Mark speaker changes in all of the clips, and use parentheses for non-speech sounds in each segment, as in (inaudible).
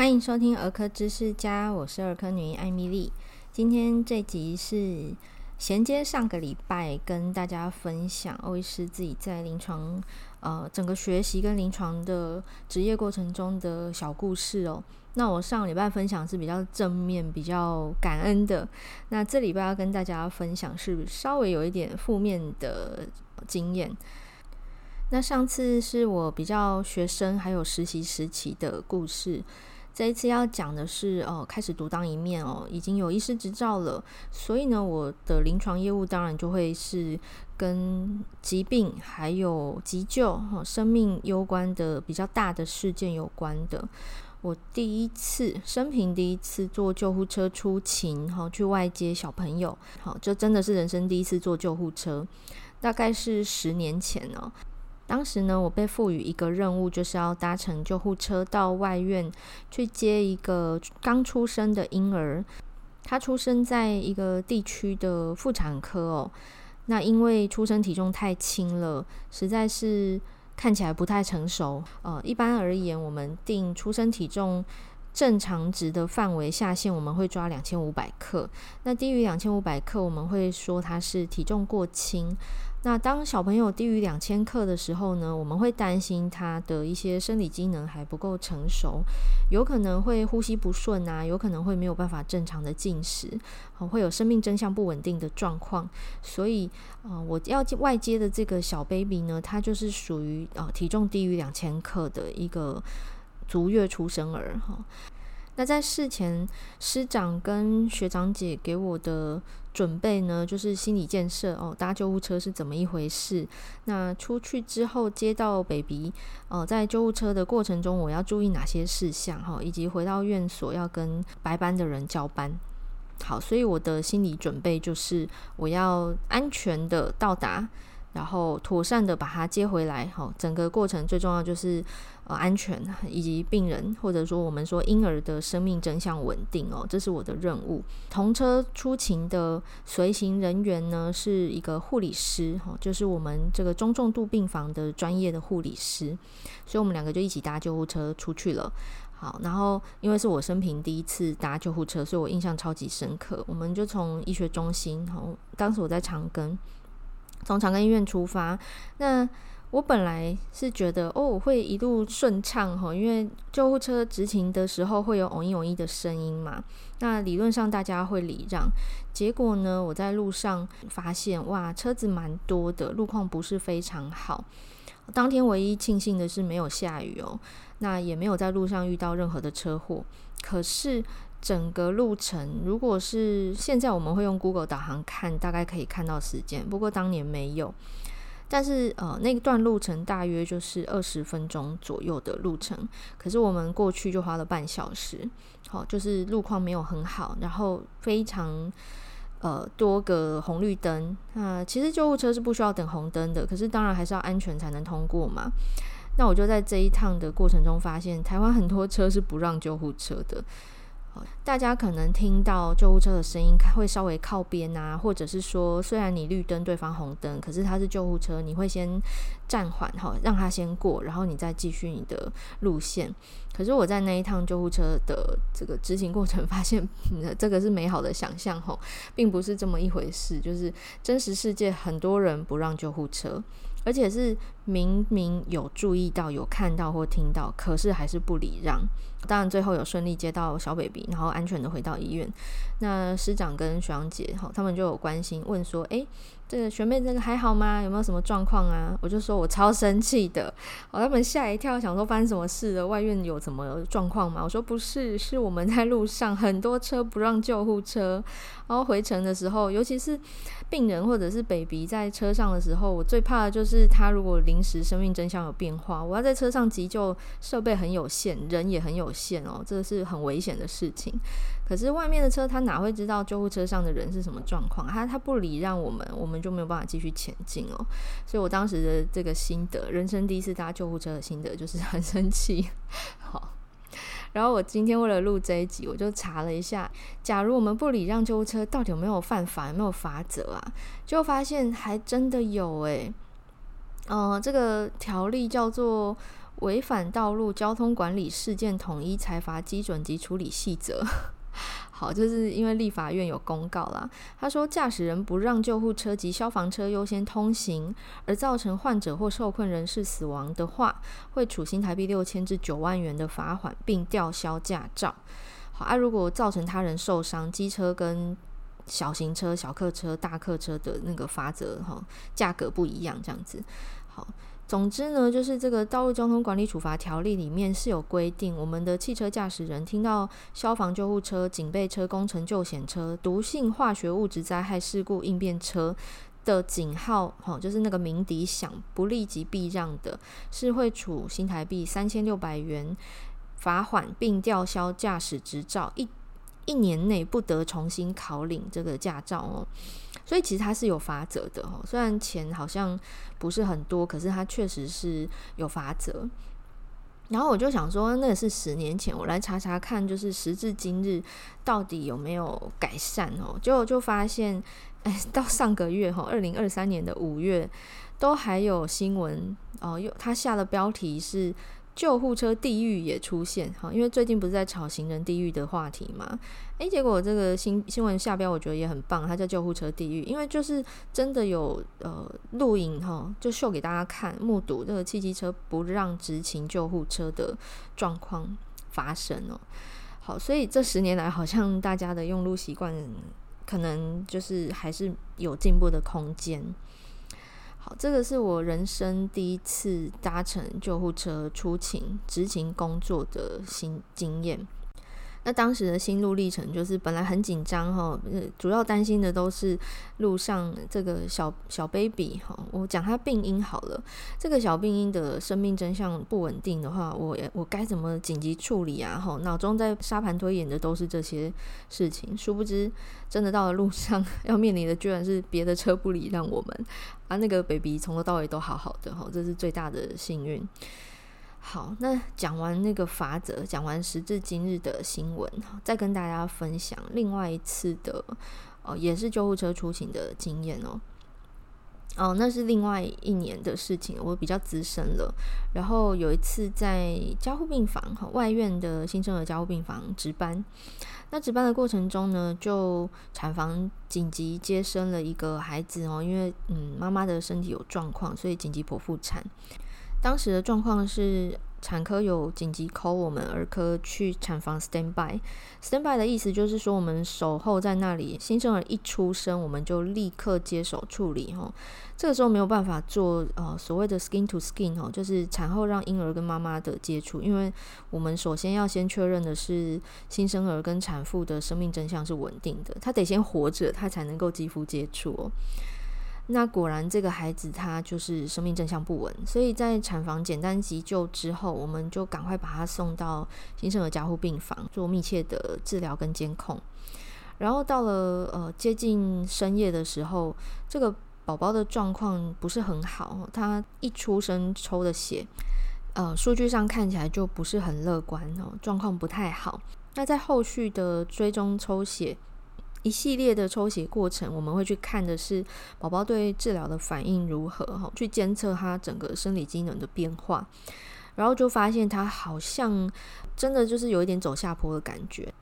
Speaker 1: 欢迎收听儿科知识家，我是儿科女医艾米丽。今天这集是衔接上个礼拜跟大家分享欧医师自己在临床呃整个学习跟临床的职业过程中的小故事哦。那我上礼拜分享是比较正面、比较感恩的，那这礼拜要跟大家分享是稍微有一点负面的经验。那上次是我比较学生还有实习时期的故事。这一次要讲的是哦，开始独当一面哦，已经有医师执照了，所以呢，我的临床业务当然就会是跟疾病还有急救、哦、生命攸关的比较大的事件有关的。我第一次生平第一次坐救护车出勤，哈、去外接小朋友，好、哦，就真的是人生第一次坐救护车，大概是十年前哦。当时呢，我被赋予一个任务，就是要搭乘救护车到外院去接一个刚出生的婴儿。他出生在一个地区的妇产科哦。那因为出生体重太轻了，实在是看起来不太成熟。呃，一般而言，我们定出生体重正常值的范围下限，我们会抓两千五百克。那低于两千五百克，我们会说他是体重过轻。那当小朋友低于两千克的时候呢，我们会担心他的一些生理机能还不够成熟，有可能会呼吸不顺啊，有可能会没有办法正常的进食，会有生命征象不稳定的状况。所以，呃，我要外接的这个小 baby 呢，他就是属于呃体重低于两千克的一个足月出生儿哈。那在事前，师长跟学长姐给我的准备呢，就是心理建设哦，搭救护车是怎么一回事？那出去之后接到 baby，哦，在救护车的过程中，我要注意哪些事项哈，以及回到院所要跟白班的人交班。好，所以我的心理准备就是我要安全的到达。然后妥善的把他接回来，好，整个过程最重要就是呃安全以及病人或者说我们说婴儿的生命真相稳定哦，这是我的任务。同车出勤的随行人员呢是一个护理师，哈，就是我们这个中重度病房的专业的护理师，所以我们两个就一起搭救护车出去了。好，然后因为是我生平第一次搭救护车，所以我印象超级深刻。我们就从医学中心，哈，当时我在长庚。从长庚医院出发，那我本来是觉得哦，我会一路顺畅哈，因为救护车执勤的时候会有“嗡一嗡一”的声音嘛，那理论上大家会礼让。结果呢，我在路上发现哇，车子蛮多的，路况不是非常好。当天唯一庆幸的是没有下雨哦，那也没有在路上遇到任何的车祸。可是。整个路程，如果是现在我们会用 Google 导航看，大概可以看到时间。不过当年没有，但是呃，那段路程大约就是二十分钟左右的路程。可是我们过去就花了半小时，好，就是路况没有很好，然后非常呃多个红绿灯。那其实救护车是不需要等红灯的，可是当然还是要安全才能通过嘛。那我就在这一趟的过程中发现，台湾很多车是不让救护车的。大家可能听到救护车的声音，会稍微靠边啊，或者是说，虽然你绿灯，对方红灯，可是他是救护车，你会先暂缓哈，让他先过，然后你再继续你的路线。可是我在那一趟救护车的这个执行过程，发现这个是美好的想象哈，并不是这么一回事，就是真实世界很多人不让救护车。而且是明明有注意到、有看到或听到，可是还是不礼让。当然最后有顺利接到小 baby，然后安全的回到医院。那师长跟学长姐哈，他们就有关心问说：“诶，这个学妹这个还好吗？有没有什么状况啊？”我就说我超生气的，哦，他们吓一跳，想说发生什么事了？外院有什么状况吗？我说不是，是我们在路上很多车不让救护车，然后回程的时候，尤其是病人或者是 baby 在车上的时候，我最怕的就。是他如果临 (laughs) 时生命真相有变化，我要在车上急救，设备很有限，人也很有限哦，这是很危险的事情。可是外面的车他哪会知道救护车上的人是什么状况？他他不礼让我们，我们就没有办法继续前进哦。所以我当时的这个心得，人生第一次搭救护车的心得就是很生气。好，然后我今天为了录这一集，我就查了一下，假如我们不礼让救护车，到底有没有犯法，有没有罚则啊？就发现还真的有诶。呃，这个条例叫做《违反道路交通管理事件统一裁罚基准及处理细则。(laughs) 好，就是因为立法院有公告啦。他说，驾驶人不让救护车及消防车优先通行，而造成患者或受困人士死亡的话，会处新台币六千至九万元的罚款，并吊销驾照。好啊，如果造成他人受伤，机车跟小型车、小客车、大客车的那个罚则哈，价格不一样，这样子。好。总之呢，就是这个《道路交通管理处罚条例》里面是有规定，我们的汽车驾驶人听到消防救护车、警备车、工程救险车、毒性化学物质灾害事故应变车的警号，哈，就是那个鸣笛响，不立即避让的，是会处新台币三千六百元罚款，并吊销驾驶执照，一一年内不得重新考领这个驾照哦。所以其实它是有罚则的哦，虽然钱好像不是很多，可是它确实是有罚则。然后我就想说，那是十年前，我来查查看，就是时至今日到底有没有改善哦？结果就发现，哎，到上个月哈，二零二三年的五月，都还有新闻哦，又他下的标题是。救护车地狱也出现，哈，因为最近不是在炒行人地狱的话题嘛？诶，结果这个新新闻下标，我觉得也很棒，它叫救护车地狱，因为就是真的有呃录影哈，就秀给大家看，目睹这个汽机车不让直行救护车的状况发生哦。好，所以这十年来，好像大家的用路习惯可能就是还是有进步的空间。好，这个是我人生第一次搭乘救护车出勤执勤工作的新经验。那当时的心路历程就是，本来很紧张哈，主要担心的都是路上这个小小 baby 哈，我讲他病因好了，这个小病因的生命真相不稳定的话，我我该怎么紧急处理啊？哈，脑中在沙盘推演的都是这些事情，殊不知真的到了路上 (laughs) 要面临的居然是别的车不礼让我们，啊，那个 baby 从头到尾都好好的哈，这是最大的幸运。好，那讲完那个法则，讲完时至今日的新闻，再跟大家分享另外一次的，哦，也是救护车出行的经验哦。哦，那是另外一年的事情，我比较资深了。然后有一次在加护病房哈，外院的新生儿加护病房值班，那值班的过程中呢，就产房紧急接生了一个孩子哦，因为嗯妈妈的身体有状况，所以紧急剖腹产。当时的状况是，产科有紧急 call 我们儿科去产房 stand by。stand by 的意思就是说，我们守候在那里，新生儿一出生，我们就立刻接手处理。哈，这个时候没有办法做呃所谓的 skin to skin 哈，就是产后让婴儿跟妈妈的接触，因为我们首先要先确认的是新生儿跟产妇的生命真相是稳定的，他得先活着，他才能够肌肤接触哦。那果然，这个孩子他就是生命正向不稳，所以在产房简单急救之后，我们就赶快把他送到新生儿加护病房做密切的治疗跟监控。然后到了呃接近深夜的时候，这个宝宝的状况不是很好，他一出生抽的血，呃数据上看起来就不是很乐观哦，状况不太好。那在后续的追踪抽血。一系列的抽血过程，我们会去看的是宝宝对治疗的反应如何，哈，去监测他整个生理机能的变化，然后就发现他好像真的就是有一点走下坡的感觉。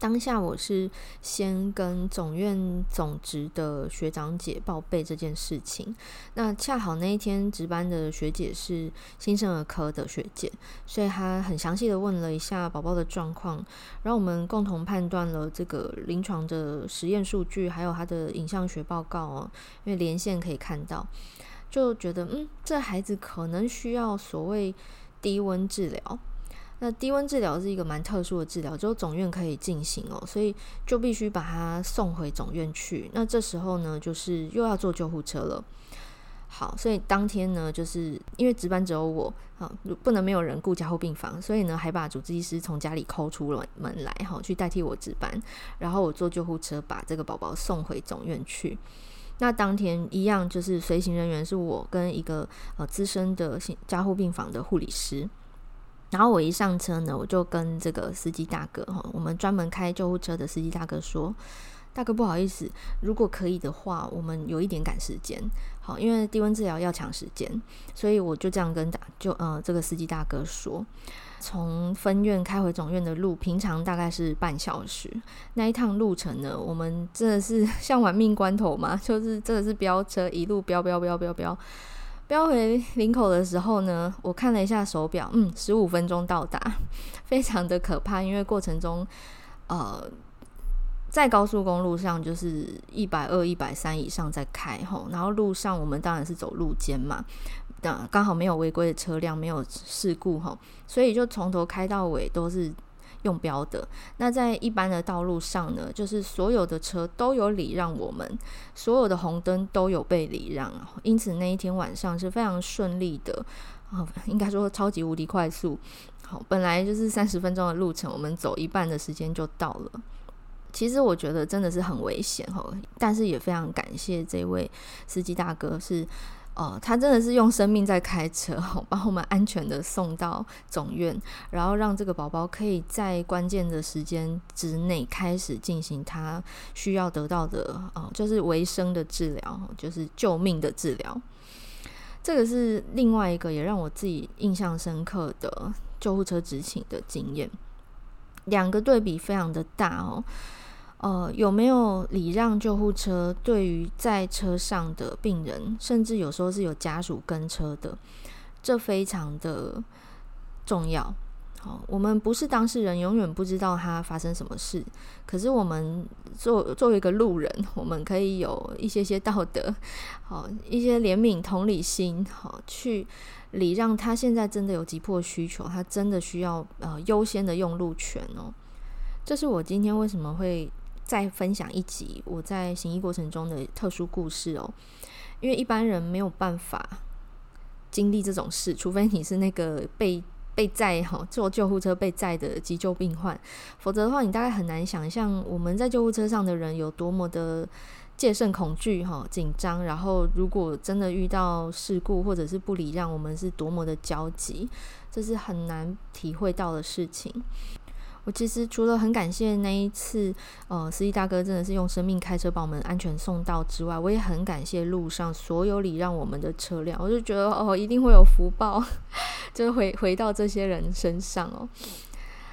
Speaker 1: 当下我是先跟总院总值的学长姐报备这件事情，那恰好那一天值班的学姐是新生儿科的学姐，所以她很详细的问了一下宝宝的状况，然后我们共同判断了这个临床的实验数据，还有他的影像学报告哦，因为连线可以看到，就觉得嗯，这孩子可能需要所谓低温治疗。那低温治疗是一个蛮特殊的治疗，只有总院可以进行哦，所以就必须把他送回总院去。那这时候呢，就是又要坐救护车了。好，所以当天呢，就是因为值班只有我，啊，不能没有人顾加护病房，所以呢，还把主治医师从家里抠出了门来，哈，去代替我值班，然后我坐救护车把这个宝宝送回总院去。那当天一样，就是随行人员是我跟一个呃资深的加护病房的护理师。然后我一上车呢，我就跟这个司机大哥哈，我们专门开救护车的司机大哥说：“大哥不好意思，如果可以的话，我们有一点赶时间。好，因为低温治疗要抢时间，所以我就这样跟大就呃这个司机大哥说，从分院开回总院的路，平常大概是半小时。那一趟路程呢，我们真的是 (laughs) 像玩命关头嘛，就是真的是飙车，一路飙飙飙飙，飙飙回林口的时候呢，我看了一下手表，嗯，十五分钟到达，(laughs) 非常的可怕，因为过程中呃。在高速公路上，就是一百二、一百三以上在开吼，然后路上我们当然是走路肩嘛，那刚好没有违规的车辆，没有事故吼，所以就从头开到尾都是用标的。那在一般的道路上呢，就是所有的车都有礼让我们，所有的红灯都有被礼让，因此那一天晚上是非常顺利的啊，(laughs) 应该说超级无敌快速。好，本来就是三十分钟的路程，我们走一半的时间就到了。其实我觉得真的是很危险哈，但是也非常感谢这位司机大哥是，呃，他真的是用生命在开车，(laughs) 把我们安全的送到总院，然后让这个宝宝可以在关键的时间之内开始进行他需要得到的，呃，就是维生的治疗，就是救命的治疗。这个是另外一个也让我自己印象深刻的救护车执勤的经验，两个对比非常的大哦。呃，有没有礼让救护车？对于在车上的病人，甚至有时候是有家属跟车的，这非常的重要。好，我们不是当事人，永远不知道他发生什么事。可是我们作作为一个路人，我们可以有一些些道德，好，一些怜悯、同理心，好，去礼让他现在真的有急迫需求，他真的需要呃优先的用路权哦。这是我今天为什么会。再分享一集我在行医过程中的特殊故事哦，因为一般人没有办法经历这种事，除非你是那个被被载哈坐救护车被载的急救病患，否则的话，你大概很难想象我们在救护车上的人有多么的戒慎恐惧哈紧张，然后如果真的遇到事故或者是不礼让，我们是多么的焦急，这是很难体会到的事情。我其实除了很感谢那一次，呃，司机大哥真的是用生命开车把我们安全送到之外，我也很感谢路上所有礼让我们的车辆。我就觉得哦，一定会有福报，(laughs) 就回回到这些人身上哦。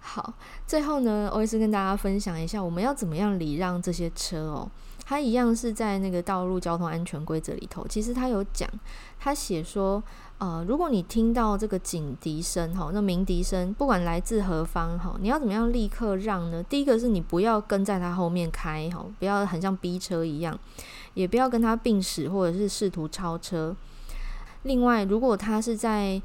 Speaker 1: 好，最后呢，我也是跟大家分享一下，我们要怎么样礼让这些车哦。它一样是在那个道路交通安全规则里头，其实他有讲，他写说。呃，如果你听到这个警笛声，哈，那鸣笛声，不管来自何方，哈，你要怎么样立刻让呢？第一个是你不要跟在他后面开，哈，不要很像逼车一样，也不要跟他并驶或者是试图超车。另外，如果他是在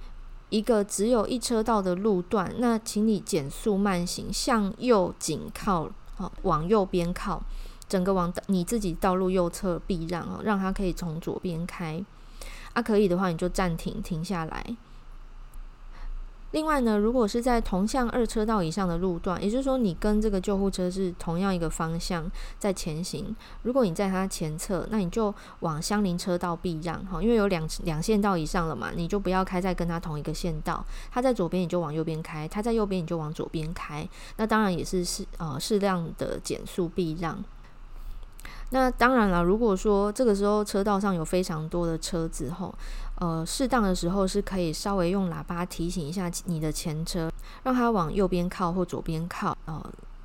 Speaker 1: 一个只有一车道的路段，那请你减速慢行，向右紧靠，好，往右边靠，整个往你自己道路右侧避让，哦，让他可以从左边开。那、可以的话，你就暂停，停下来。另外呢，如果是在同向二车道以上的路段，也就是说，你跟这个救护车是同样一个方向在前行，如果你在它前侧，那你就往相邻车道避让哈，因为有两两线道以上了嘛，你就不要开在跟它同一个线道。它在左边，你就往右边开；它在右边，你就往左边开。那当然也是适呃适量的减速避让。那当然了，如果说这个时候车道上有非常多的车子吼，呃，适当的时候是可以稍微用喇叭提醒一下你的前车，让它往右边靠或左边靠，呃，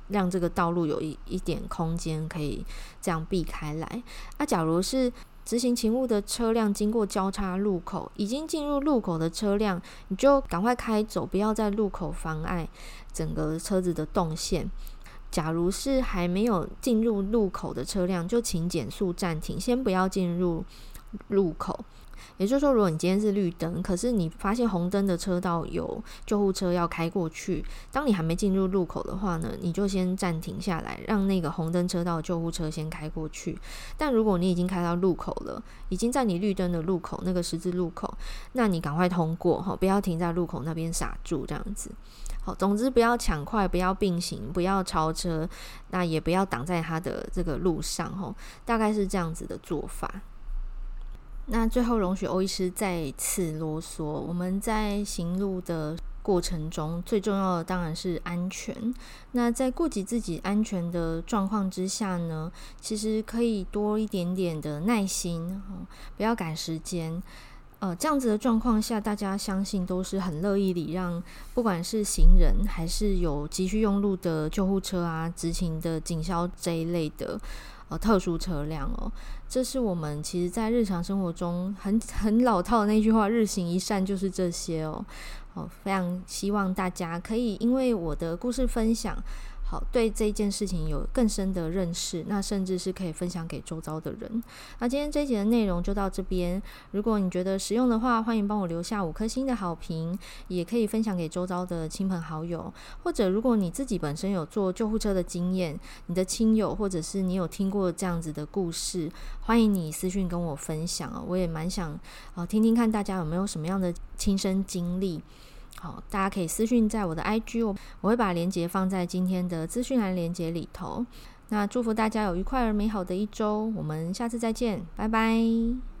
Speaker 1: 让这个道路有一一点空间可以这样避开来。那假如是执行勤务的车辆经过交叉路口，已经进入路口的车辆，你就赶快开走，不要在路口妨碍整个车子的动线。假如是还没有进入路口的车辆，就请减速暂停，先不要进入路口。也就是说，如果你今天是绿灯，可是你发现红灯的车道有救护车要开过去，当你还没进入路口的话呢，你就先暂停下来，让那个红灯车道救护车先开过去。但如果你已经开到路口了，已经在你绿灯的路口那个十字路口，那你赶快通过哈，不要停在路口那边傻住这样子。好，总之不要抢快，不要并行，不要超车，那也不要挡在他的这个路上，吼，大概是这样子的做法。那最后容许欧医师再次啰嗦，我们在行路的过程中，最重要的当然是安全。那在顾及自己安全的状况之下呢，其实可以多一点点的耐心，不要赶时间。呃，这样子的状况下，大家相信都是很乐意礼让，不管是行人还是有急需用路的救护车啊、执勤的警消这一类的呃特殊车辆哦。这是我们其实在日常生活中很很老套的那句话：“日行一善”就是这些哦。哦，非常希望大家可以因为我的故事分享。好，对这件事情有更深的认识，那甚至是可以分享给周遭的人。那今天这一节的内容就到这边。如果你觉得实用的话，欢迎帮我留下五颗星的好评，也可以分享给周遭的亲朋好友。或者，如果你自己本身有坐救护车的经验，你的亲友或者是你有听过这样子的故事，欢迎你私讯跟我分享啊，我也蛮想啊听听看大家有没有什么样的亲身经历。好，大家可以私讯在我的 IG，哦我会把链接放在今天的资讯栏链接里头。那祝福大家有愉快而美好的一周，我们下次再见，拜拜。